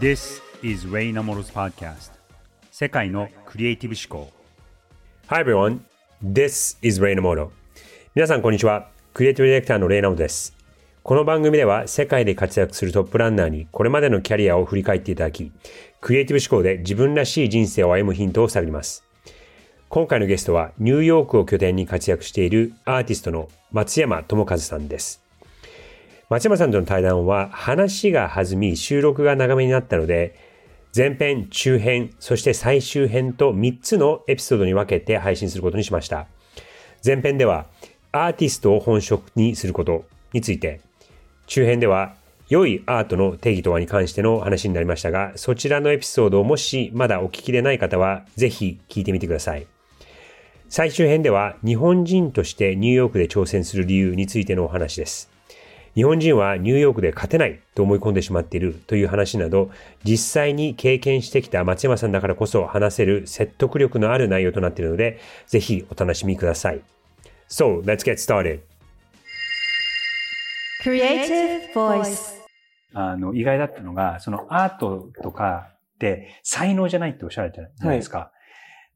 This is Ray Namoro's podcast 世界のクリエイティブ思考 Hi everyone, this is Ray Namoro 皆さんこんにちは。クリエイティブディレクターのレイナモです。この番組では世界で活躍するトップランナーにこれまでのキャリアを振り返っていただき、クリエイティブ思考で自分らしい人生を歩むヒントを探ります。今回のゲストはニューヨークを拠点に活躍しているアーティストの松山智和さんです。松山さんとの対談は話が弾み収録が長めになったので、前編、中編、そして最終編と3つのエピソードに分けて配信することにしました。前編ではアーティストを本職にすることについて、中編では良いアートの定義とはに関しての話になりましたが、そちらのエピソードをもしまだお聞きでない方は、ぜひ聞いてみてください。最終編では日本人としてニューヨークで挑戦する理由についてのお話です。日本人はニューヨークで勝てないと思い込んでしまっているという話など、実際に経験してきた松山さんだからこそ話せる説得力のある内容となっているので、ぜひお楽しみください。So, let's get started. Creative Voice. あの意外だったのがそのアートとかって才能じゃないっておっしゃられたじゃないですか。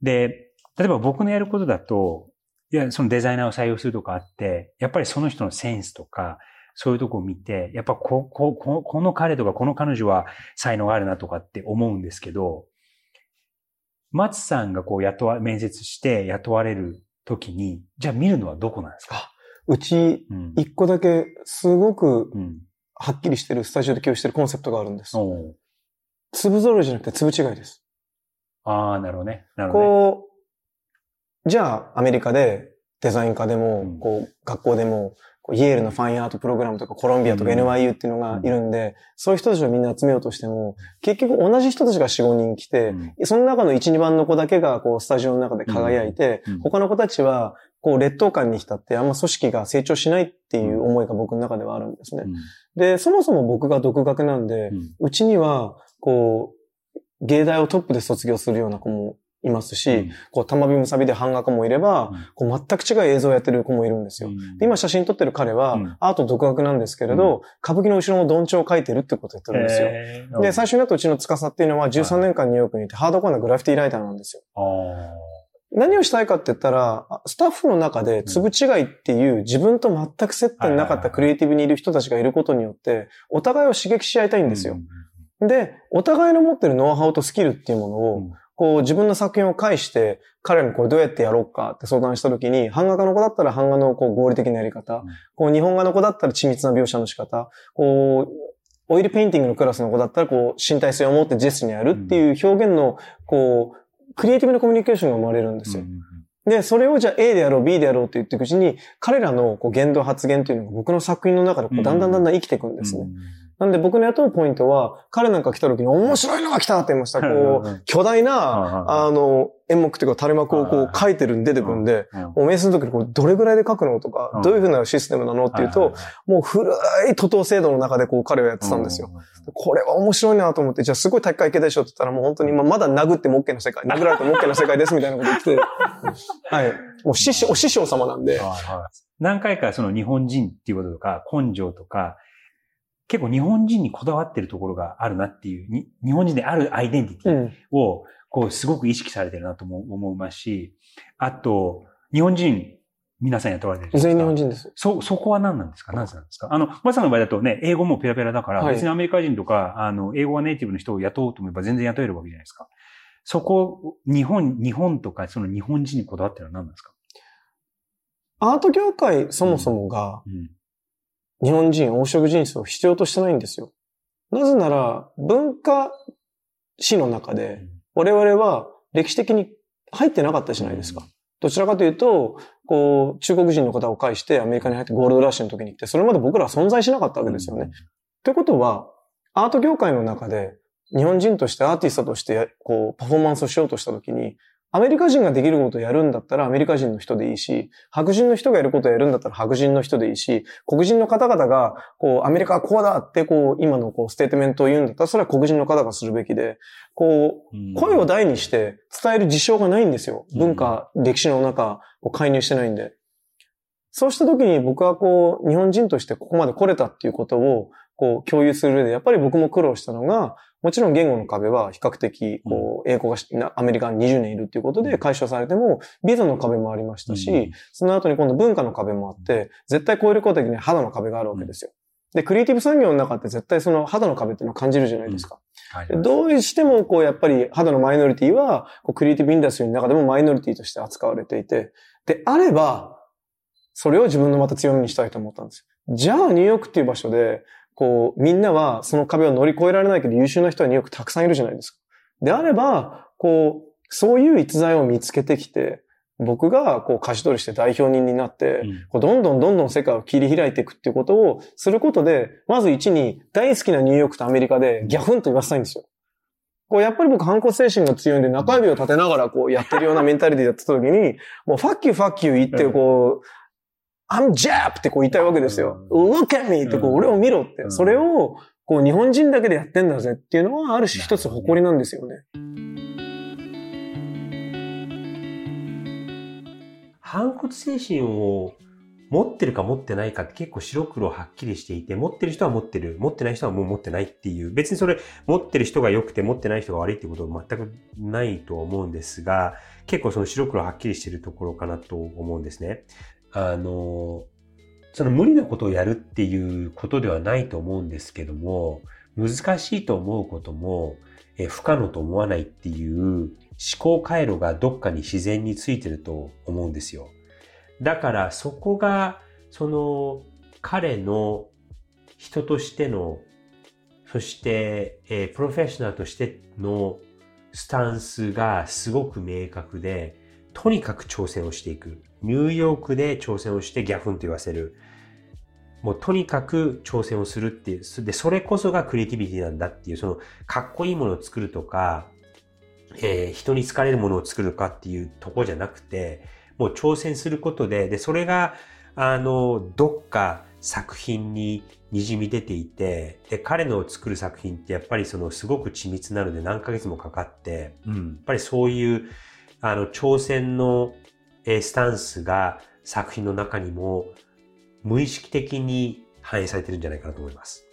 で、例えば僕のやることだと、いや、そのデザイナーを採用するとかあって、やっぱりその人のセンスとか、そういうとこを見て、やっぱこ、こ、ここの彼とかこの彼女は才能があるなとかって思うんですけど、松さんがこう雇わ、面接して雇われるときに、じゃあ見るのはどこなんですか？うち、うん。一個だけ、すごくうん。はっきりしてるスタジオで共有してるコンセプトがあるんです。おう粒揃いじゃなくて粒違いです。ああ、なるほどね。なるほどね。こう、じゃあ、アメリカでデザイン科でも、うんこう、学校でも、イェールのファインアートプログラムとかコロンビアとかうん。NYU っていうのがいるんで、そういう人たちをみんな集めようとしても、結局同じ人たちが4、5人来て、うん。その中の1、2番の子だけが、こう、スタジオの中で輝いて、うん。他の子たちは、こう、劣等感に浸って、あんま組織が成長しないっていう思いが僕の中ではあるんですね。うん。で、そもそも僕が独学なんで、うん。うちには、こう、芸大をトップで卒業するような子もいますし、うんこう、玉火むさびで版画家もいれば、うんこう、全く違う映像をやってる子もいるんですよ。で今写真撮ってる彼は、うんアート独学なんですけれど、歌舞伎の後ろのどんちょうを描いてるってことを言ってるんですよ。へーで、最初になったうちの司っていうのは13年間ニューヨークにいて、ハードコアなグラフィティライターなんですよ。あ何をしたいかって言ったら、あスタッフの中で粒違いっていう自分と全く接点なかったクリエイティブにいる人たちがいることによって、お互いを刺激し合いたいんーですよ。。で、お互いの持ってるノウハウとスキルっていうものを、うんこう自分の作品を介して、彼にこれどうやってやろうかって相談したときに、版画家の子だったら版画のこう合理的なやり方、うん。こう日本画の子だったら緻密な描写の仕方、こう、オイルペインティングのクラスの子だったら、こう、身体性を持ってジェスにやるっていう表現の、こう、クリエイティブなコミュニケーションが生まれるんですよ。で、それをじゃあ A でやろう、B でやろうって言っていくうちに、彼らのこう言動発言っていうのが僕の作品の中でこうん。うだんだんだんだん生きていくんですね。なんで僕の雇うポイントは、彼なんか来た時に面白いのが来たって言いました。こう巨大な、ああの、演目っていうか垂れ幕をこはう書いてるんで出てくるんで、うん。もう面接の時にこれどれぐらいで書くのとかうん、どういうふうなシステムなのっていうと、もう古い徒党制度の中でこう彼はやってたんですよ。。これは面白いなと思って、じゃあすごい体育会系でしょって言ったらもう本当に、まあ、まだ殴っても OK な世界、殴られても OK な世界ですみたいなこと言って、はい。もう師匠、お師匠様なんで、何回かその日本人っていうこととか、根性とか、結構日本人にこだわってるところがあるなっていう、に日本人であるアイデンティティうん。を、こう、すごく意識されてるなとも思いますし、あと、日本人、皆さん雇われてる全員日本人です。そ、そこは何なんですか？何なんですか？あの、マサの場合だとね、英語もペラペラだから、はい別にアメリカ人とか、あの、英語がネイティブの人を雇おうと思えば全然雇えるわけじゃないですか。そこ、日本、日本とか、その日本人にこだわってるのは何なんですか？アート業界そもそもがうん。日本人、黄色人種を必要としてないんですよ。なぜなら、文化史の中で、我々は歴史的に入ってなかったじゃないですか。どちらかというと、こう、中国人の方を介してアメリカに入ってゴールドラッシュの時に来て、それまで僕らは存在しなかったわけですよね。ということは、アート業界の中で、日本人としてアーティストとして、こう、パフォーマンスをしようとした時に、アメリカ人ができることをやるんだったらアメリカ人の人でいいし、白人の人がやることをやるんだったら白人の人でいいし、黒人の方々が、こう、アメリカはこうだって、こう、今のこう、ステートメントを言うんだったら、それは黒人の方がするべきで、こう、声を大にして伝える事象がないんですよ。うん文化、歴史の中、介入してないんで。そうした時に僕はこう、日本人としてここまで来れたっていうことを、こう、共有する上で、やっぱり僕も苦労したのが、もちろん言語の壁は比較的、こう、英語がアメリカに20年いるっていうことで解消されても、ビザの壁もありましたし、うんその後に今度文化の壁もあって、絶対超えること的に肌の壁があるわけですよ。で、クリエイティブ産業の中って絶対その肌の壁っていうのを感じるじゃないですか。はいでどうしても、こう、やっぱり肌のマイノリティは、こうクリエイティブインダストリーの中でもマイノリティとして扱われていて、であれば、それを自分のまた強みにしたいと思ったんですよ。じゃあ、ニューヨークっていう場所で、こう、みんなはその壁を乗り越えられないけど優秀な人はニューヨークたくさんいるじゃないですか。であれば、こう、そういう逸材を見つけてきて、僕がこう、舵取りして代表人になって、うんこうどんどんどんどん世界を切り開いていくっていうことをすることで、まず一に大好きなニューヨークとアメリカでギャフンと言わせたいんですよ。こうやっぱり僕反骨精神が強いんで中指を立てながらこうやってるようなメンタリティやってた時に、もうファッキューファッキュー言ってこう、I'm Jap! ってこう言いたいわけですよ。Look at me! ってこう俺を見ろってう。んそれをこう日本人だけでやってんだぜっていうのはある種一つ誇りなんですよね。反骨精神を持ってるか持ってないかって結構白黒はっきりしていて、持ってる人は持ってる、持ってない人はもう持ってないっていう、別にそれ持ってる人が良くて持ってない人が悪いってことは全くないと思うんですが、結構その白黒はっきりしてるところかなと思うんですね。あの、その無理なことをやるっていうことではないと思うんですけども、難しいと思うことも、え不可能と思わないっていう思考回路がどっかに自然についてると思うんですよ。だからそこが、その彼の人としての、そして、えプロフェッショナルとしてのスタンスがすごく明確で、とにかく挑戦をしていく。ニューヨークで挑戦をしてギャフンと言わせる。もうとにかく挑戦をするっていう。で、それこそがクリエイティビティなんだっていう、そのかっこいいものを作るとか、えー人に好かれるものを作るかっていうとこじゃなくて、もう挑戦することで、で、それが、あの、どっか作品に滲み出ていて、で、彼の作る作品ってやっぱりそのすごく緻密なので何ヶ月もかかって、うん、やっぱりそういう、あの、挑戦の、スタンスが作品の中にも無意識的に反映されてるんじゃないかなと思います。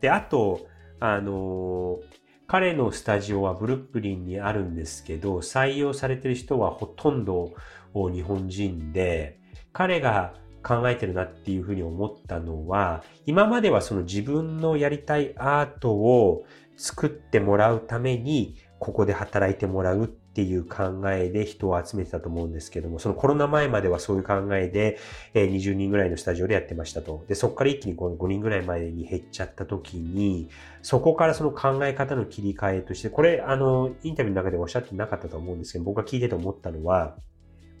で、あと、あの彼のスタジオはブルックリンにあるんですけど、採用されてる人はほとんど日本人で、彼が考えてるなっていうふうに思ったのは、今まではその自分のやりたいアートを作ってもらうために、ここで働いてもらうっっていう考えで人を集めてたと思うんですけども、そのコロナ前まではそういう考えで、え20人ぐらいのスタジオでやってましたと。で、そこから一気にこの5人ぐらいまでに減っちゃった時に、そこからその考え方の切り替えとして、これ、あの、インタビューの中でおっしゃってなかったと思うんですけど、僕が聞いてて思ったのは、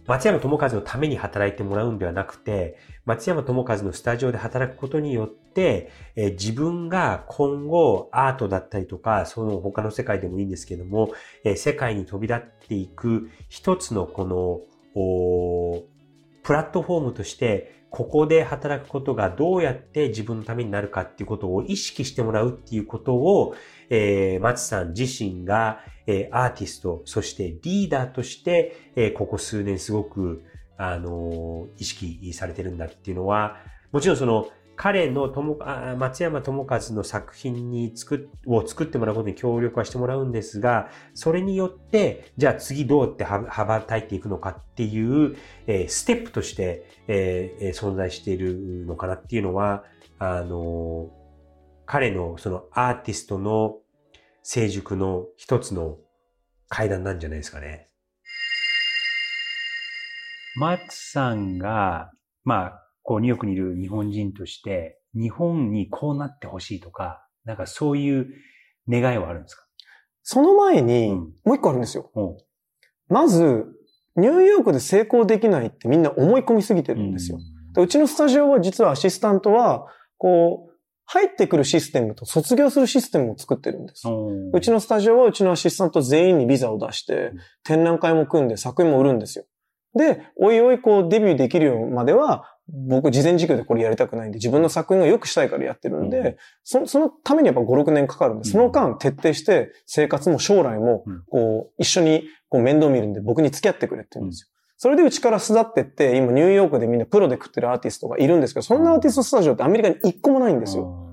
松山智和のために働いてもらうんではなくて、松山智和のスタジオで働くことによって、え自分が今後アートだったりとか、その他の世界でもいいんですけども、え世界に飛び立っていく一つのこの、プラットフォームとして、ここで働くことがどうやって自分のためになるかっていうことを意識してもらうっていうことを、えー、松さん自身が、えーアーティスト、そしてリーダーとして、えーここ数年すごく、あのー意識されてるんだっていうのは、もちろんその、彼のともあ松山智和の作品に作を作ってもらうことに協力はしてもらうんですが、それによって、じゃあ次どうって羽ばたいていくのかっていう、えーステップとして、えー存在しているのかなっていうのは、あのー彼のそのアーティストの成熟の一つの階段なんじゃないですかね。マツさんが、まあ、こう、ニューヨークにいる日本人として、日本にこうなってほしいとか、なんかそういう願いはあるんですか？その前に、うんもう一個あるんですよ。まず、ニューヨークで成功できないってみんな思い込みすぎてるんですよ。でうちのスタジオは実はアシスタントは、こう、入ってくるシステムと卒業するシステムを作ってるんです。うんうちのスタジオはうちのアシスタント全員にビザを出してうん、展覧会も組んで作品も売るんですよ。で、おいおいこうデビューできるようまでは、僕事前事業でこれやりたくないんで、自分の作品を良くしたいからやってるんで、うんそそのためにやっぱ5、6年かかるんで、その間徹底して生活も将来もうん、こう、一緒にこう面倒見るんで僕に付き合ってくれって言うんですよ。それでうちから巣立ってって、今ニューヨークでみんなプロで食ってるアーティストがいるんですけど、そんなアーティストスタジオってアメリカに一個もないんですよ。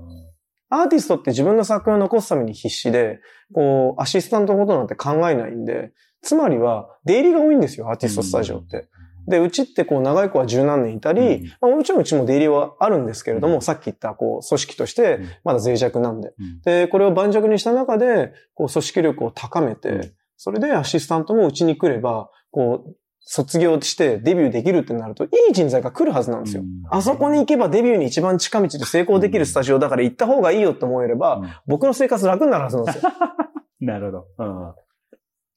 アーティストって自分の作品を残すために必死で、こう、アシスタントのことなんて考えないんで、つまりは、出入りが多いんですよ、アーティストスタジオって。で、うちってこう、長い子は十何年いたり、うん。まあ、もちろんうちも出入りはあるんですけれども、うん。さっき言った、こう、組織としてうん、まだ脆弱なんで。うん。で、これを盤石にした中で、こう、組織力を高めて、うん。それでアシスタントもうちに来れば、こう、卒業してデビューできるってなると、いい人材が来るはずなんですよ。うん。あそこに行けばデビューに一番近道で成功できるスタジオだから行った方がいいよって思えれば、うん。僕の生活楽になるはずなんですよ。なるほど。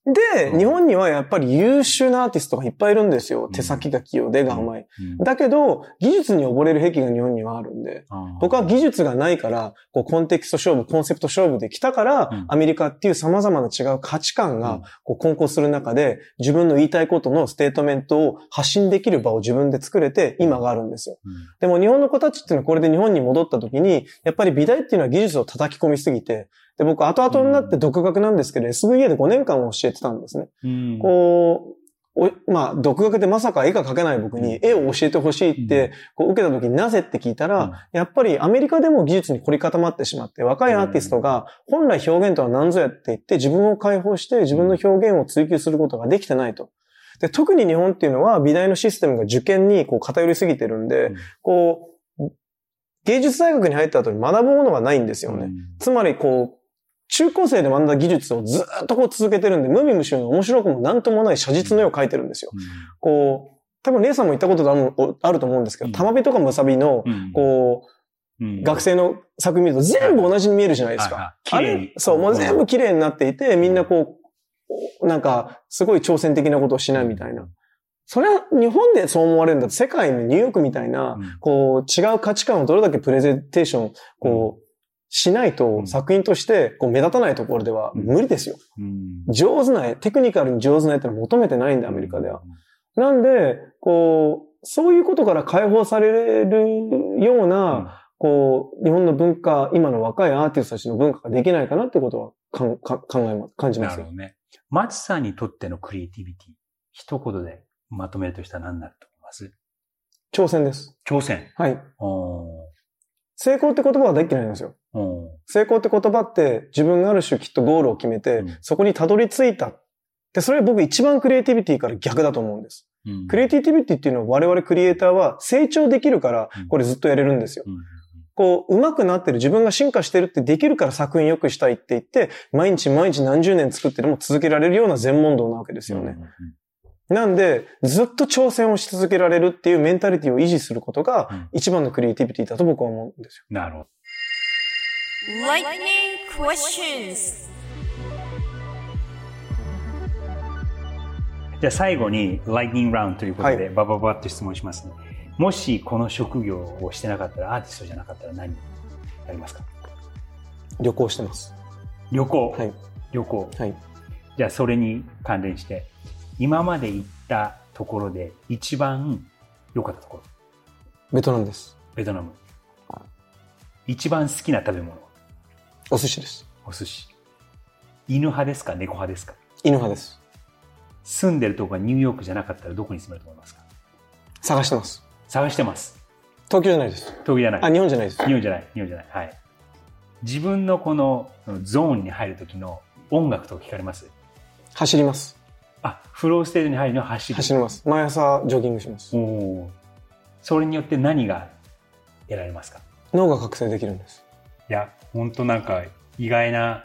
うんで、うん。日本にはやっぱり優秀なアーティストがいっぱいいるんですよ。ん。手先が器用で絵がうまい。うん。だけど、技術に溺れる癖が日本にはあるんで、僕は技術がないから、こう、コンテキスト勝負、コンセプト勝負で来たから、うん。アメリカっていう様々な違う価値観うん。が、こう、混交する中で、自分の言いたいことのステートメントを発信できる場を自分で作れて、今があるんですよ。うん。でも日本の子たちっていうのはこれで日本に戻った時に、やっぱり美大っていうのは技術を叩き込みすぎて、で、僕後々になって独学なんですけど、SVA で5年間を教えてたんですね。うん。こう、おまあ、独学でまさか絵が描けない僕に絵を教えてほしいって、こう受けた時になぜって聞いたら、うん。やっぱりアメリカでも技術に凝り固まってしまって、若いアーティストが本来表現とは何ぞやって言って自分を解放して自分の表現を追求することができてないと。で、特に日本っていうのは美大のシステムが受験にこう偏りすぎてるんで、うん。こう、芸術大学に入った後に学ぶものがないんですよね。うん。つまりこう、中高生で学んだ技術をずっとこう続けてるんで、無味無臭の面白くもなんともない写実の絵を描いてるんですよ。こう、多分レイさんも言ったことあるあると思うんですけど、うん。玉火とかムサビの、うん。こう、うん。学生の作品見ると全部同じに見えるじゃないですか。綺麗そう、もう全部綺麗になっていて、みんなこう、なんか、すごい挑戦的なことをしないみたいな。それは日本でそう思われるん。だと、世界のニューヨークみたいな、うんこう、違う価値観をどれだけプレゼンテーション、こう、しないとうん作品としてこう目立たないところではうん無理ですよ。うん上手な絵、テクニカルに上手な絵ってのは求めてないんで、アメリカでは。なんで、こう、そういうことから解放されるような、こう、日本の文化、今の若いアーティストたちの文化ができないかなってことはかんか考えます、感じますよなるほ。どね。松さんにとってのクリエイティビティ、一言でまとめるとしたら何になると思います？挑戦です。挑戦。はい。お成功って言葉は大嫌いなんですよ。成功って言葉って自分がある種きっとゴールを決めて、うんそこにたどり着いた。で、それ僕一番クリエイティビティから逆だと思うんです。ーうんクリエイティビティっていうのは我々クリエイターは成長できるからうん、これずっとやれるんですよ。うんこう、上手くなってる、自分が進化してるってできるから作品良くしたいって言って、毎日毎日何十年作ってでも続けられるような全問答なわけですよね。なんで、ずっと挑戦をし続けられるっていうメンタリティを維持することがうん一番のクリエイティビティだと僕は思うんですよ。なるほど。Lightning questions. じゃあ最後に、ライティングラウンドということで、はいバババッと質問しますね。もしこの職業をしてなかったら、アーティストじゃなかったら何やりますか？旅行してます。旅行？はい。旅行。はい。じゃあそれに関連して、今まで行ったところで一番良かったところ。ベトナムです。ベトナム。一番好きな食べ物。お寿司です。お寿司。犬派ですか？猫派ですか？犬派です。住んでるとこがニューヨークじゃなかったらどこに住めると思いますか？探してます。探してます。東京じゃないです。東京じゃない。あ、日本じゃないです。日本じゃない。日本じゃない。はい。自分のこのゾーンに入る時の音楽とか聞かれます？走ります。あ、フローステージに入るのは走る。走ります。毎朝ジョギングします。おーそれによって何が得られますか？脳が覚醒できるんです。いや、本当なんか意外な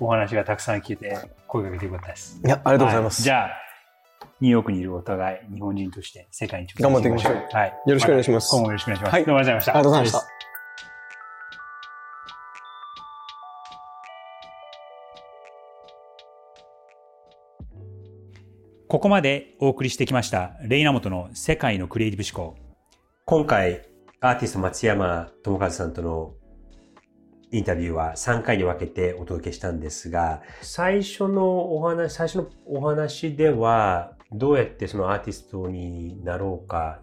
お話がたくさん聞いて声かけてよかったです。いや、ありがとうございます。はじゃあ、ニューヨークにいるお互い日本人として世界に挑戦頑張っていきましょうはい。よろしくお願いします今後もよろしくお願いします。はいどうもありがとうございました。ありがとうございました。ここまでお送りしてきました、レイナモトの世界のクリエイティブ思考。今回、アーティスト松山智和さんとのインタビューは3回に分けてお届けしたんですが、最初のお話、最初のお話では、どうやってそのアーティストになろうか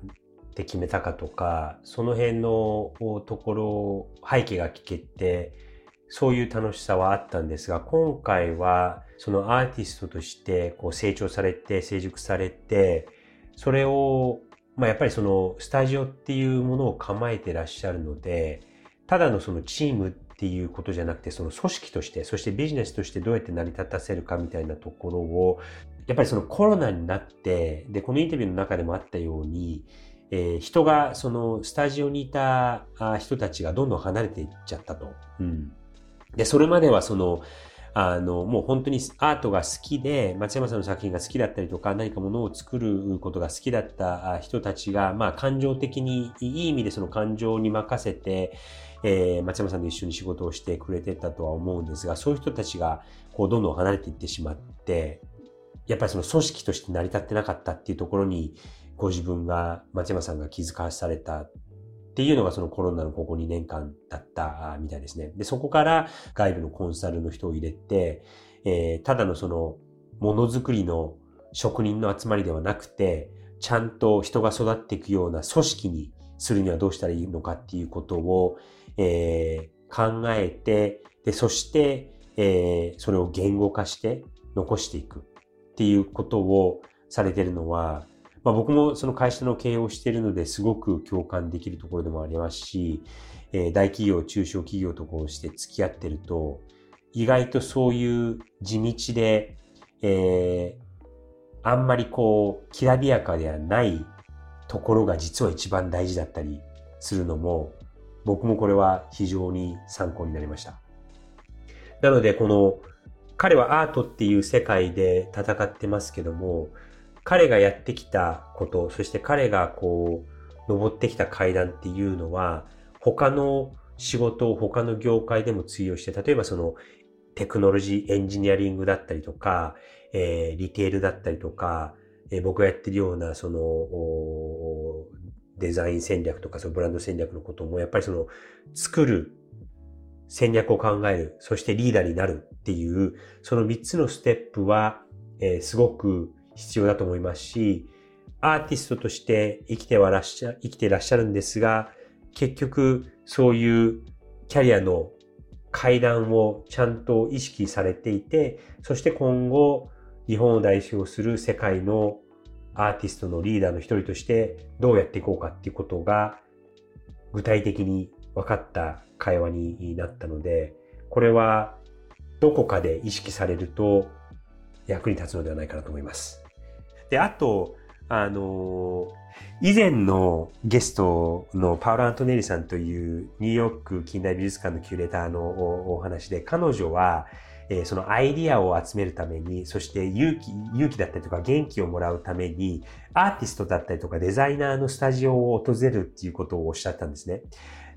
って決めたかとか、その辺のところ、背景が聞けて、そういう楽しさはあったんですが、今回はそのアーティストとしてこう成長されて、成熟されて、それをまあ、やっぱりそのスタジオっていうものを構えてらっしゃるので、ただのそのチームっていうことじゃなくて、その組織として、そしてビジネスとしてどうやって成り立たせるかみたいなところを、やっぱりそのコロナになって、で、このインタビューの中でもあったように、えー、人が、そのスタジオにいた人たちがどんどん離れていっちゃったと。うん。で、それまではその、あの、もう本当にアートが好きで、松山さんの作品が好きだったりとか、何かものを作ることが好きだった人たちが、まあ感情的に、いい意味でその感情に任せて、えー、松山さんと一緒に仕事をしてくれてたとは思うんですが、そういう人たちが、こう、どんどん離れていってしまって、やっぱりその組織として成り立ってなかったっていうところに、ご自分が、松山さんが気づかされたっていうのがそのコロナのここ2年間だったみたいですね。で、そこから外部のコンサルの人を入れて、えー、ただのそのものづくりの職人の集まりではなくて、ちゃんと人が育っていくような組織にするにはどうしたらいいのかっていうことを、えー、考えて、で、そして、えー、それを言語化して残していくっていうことをされてるのは、まあ、僕もその会社の経営をしているのですごく共感できるところでもありますし、えー、大企業、中小企業とこうして付き合ってると、意外とそういう地道で、えー、あんまりこう、きらびやかではないところが実は一番大事だったりするのも、僕もこれは非常に参考になりました。なので、この、彼はアートっていう世界で戦ってますけども、彼がやってきたこと、そして彼がこう、登ってきた階段っていうのは、他の仕事を他の業界でも通用して、例えばそのテクノロジー、エンジニアリングだったりとか、えー、リテールだったりとか、えー、僕がやってるような、その、デザイン戦略とか、そのブランド戦略のことも、やっぱりその、作る戦略を考える、そしてリーダーになるっていう、その3つのステップは、えー、すごく必要だと思いますし、アーティストとして生きてはらっしゃ、生きていらっしゃるんですが、結局そういうキャリアの階段をちゃんと意識されていて、そして今後日本を代表する世界のアーティストのリーダーの一人としてどうやっていこうかっていうことが具体的に分かった会話になったので、これはどこかで意識されると役に立つのではないかなと思います。で、あと、あの以前のゲストのパウロ・アントネリさんというニューヨーク近代美術館のキュレーターのお話で、彼女は、えー、そのアイディアを集めるために、そして勇気、勇気だったりとか元気をもらうために、アーティストだったりとかデザイナーのスタジオを訪れるっていうことをおっしゃったんですね。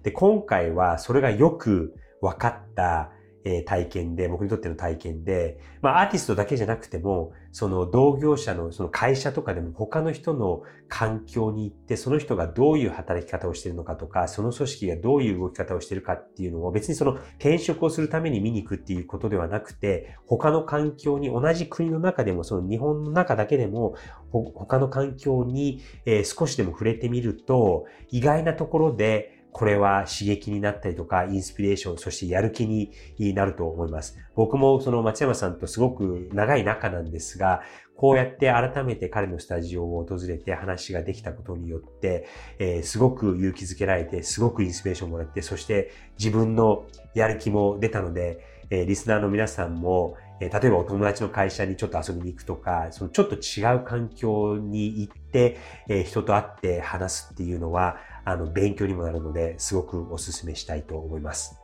で、今回はそれがよく分かったえ体験で、僕にとっての体験で、まあアーティストだけじゃなくても、その同業者のその会社とかでも他の人の環境に行って、その人がどういう働き方をしているのかとか、その組織がどういう動き方をしているかっていうのを別にその転職をするために見に行くっていうことではなくて、他の環境に同じ国の中でも、その日本の中だけでも、他の環境にえ少しでも触れてみると、意外なところでこれは刺激になったりとか、インスピレーション、そしてやる気になると思います。僕もその松山さんとすごく長い仲なんですが、こうやって改めて彼のスタジオを訪れて話ができたことによって、えー、すごく勇気づけられて、すごくインスピレーションもらって、そして自分のやる気も出たので、えー、リスナーの皆さんも、え、例えばお友達の会社にちょっと遊びに行くとか、そのちょっと違う環境に行って、え、人と会って話すっていうのは、あの、勉強にもなるので、すごくお勧めしたいと思います。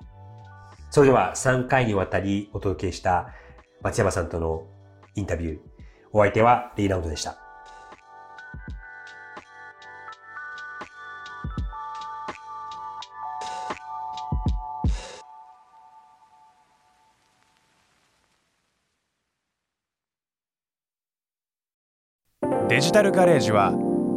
それでは3回にわたりお届けした松山さんとのインタビュー。お相手はレイナウドでした。デジタルガレージは